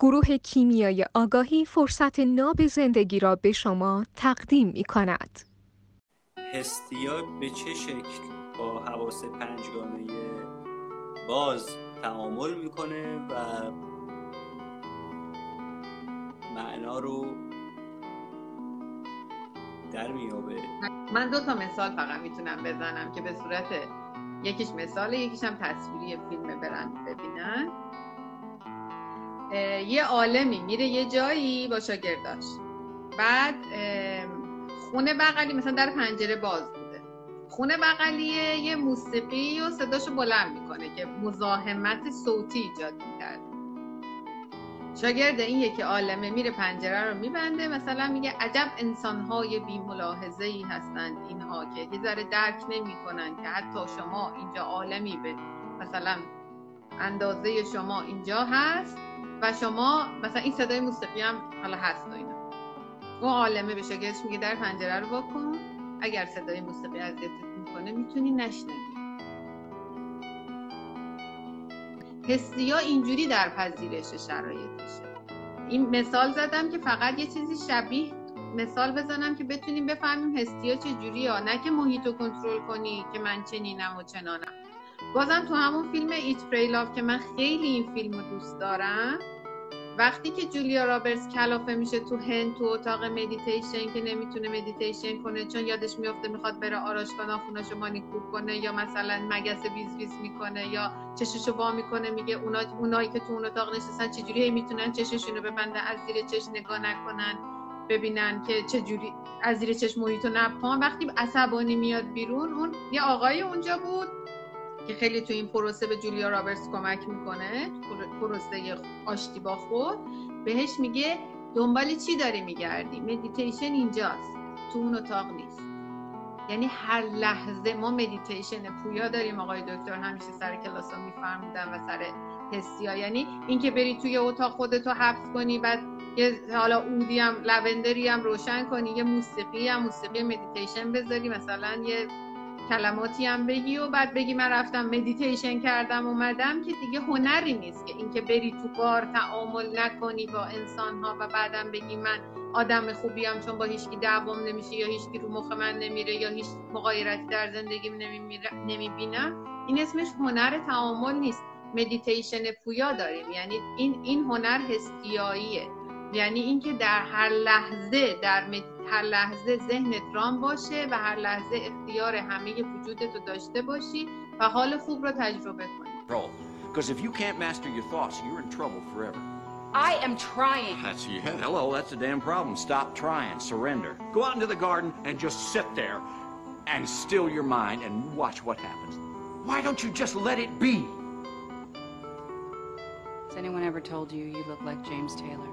گروه کیمیای آگاهی فرصت ناب زندگی را به شما تقدیم می کند. هستیا به چه شکل با حواس پنجگانه باز تعامل می‌کنه و معنا رو در میابه من دو تا مثال فقط می‌تونم بزنم که به صورت یکیش مثاله یکیش هم تصویری فیلم برن ببینن یه عالمی میره یه جایی با شاگرداش. بعد خونه بغلی مثلا در پنجره باز بوده. خونه بغلیه یه موسیقی و صداشو بلند می‌کنه که مزاحمت صوتی ایجاد می‌کرده شاگرد این یکی عالمه میره پنجره رو میبنده مثلا میگه عجب انسانهای بی ملاحظه ای هستند اینها که یه ذره درک نمی‌کنن که حتی شما اینجا عالمی به مثلا اندازه شما اینجا هست. و شما مثلا این صدای موسیقی هم حالا هست و اینا. اون عالمه به شاگردش میگه در پنجره رو بکن اگر صدای موسیقی اذیتت می‌کنه می‌تونی نشنوی. حسیا اینجوری در پذیرش شرایطشه این مثال زدم که فقط یه چیزی شبیه مثال بزنم که بتونیم بفهمیم هستیا چه جوری ها نه که محیط رو کنترل کنی که من چنینم و چنانم. بازم تو همون فیلم Eat Pray که من خیلی این فیلم رو دوست دارم وقتی که جولیا رابرتس کلافه میشه تو هند تو اتاق مدیتیشن که نمی‌تونه مدیتیشن کنه چون یادش میفته می‌خواد بره آرایشگاه ناخوناشو مانیکور کنه یا مثلا مگس ویز ویز می‌کنه یا چششو وا می‌کنه میگه اونا اونایی که تو اون اتاق نشستن چجوری می‌تونن چششونو ببندن از زیر چش نگاه نکنن ببینن که چجوری از زیر چش محیطو نپان وقتی عصبانی میاد بیرون اون یه آقای اونجا بود که خیلی تو این پروسه به جولیا رابرتس کمک می‌کنه پروسه آشتی با خود بهش میگه دنبال چی داری میگردی؟ مدیتیشن اینجاست تو اون اتاق نیست. یعنی هر لحظه ما مدیتیشن پویا داریم آقای دکتر همیشه سر کلاس ها و سر حسی ها. یعنی اینکه بری توی اتاق خودتو حبس کنی بعد یه حالا عودی هم lavender ی هم روشن کنی یه موسیقی هم موسیقی مدیتیشن بذاری مثلا یه کلماتی هم بگی و بعد بگی من رفتم مدیتیشن کردم اومدم که دیگه هنری نیست که اینکه بری تو غار تعامل نکنی با انسان ها و بعدم بگی من آدم خوبی هم چون با هیچکی دعوام نمیشه یا هیچکی رو مخ من نمیره یا هیچ مغایرتی در زندگیم نمی‌بینم. این اسمش هنر تعامل نیست. مدیتیشن پویا داریم. یعنی این این هنر هستیاییه یعنی اینکه در هر لحظه در هر لحظه ذهنت رام باشه و هر لحظه اختیار همه وجودت رو داشته باشی و حال خوب رو تجربه کنی Because if you can't master your thoughts, you're in trouble forever. I am trying. That's yeah, hello, that's the damn problem. Stop trying. Surrender. Go out into the garden and just sit there and still your mind and watch what happens. Why don't you just let it be? Has anyone ever told you you look like James Taylor?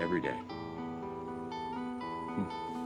Every day. Hmm.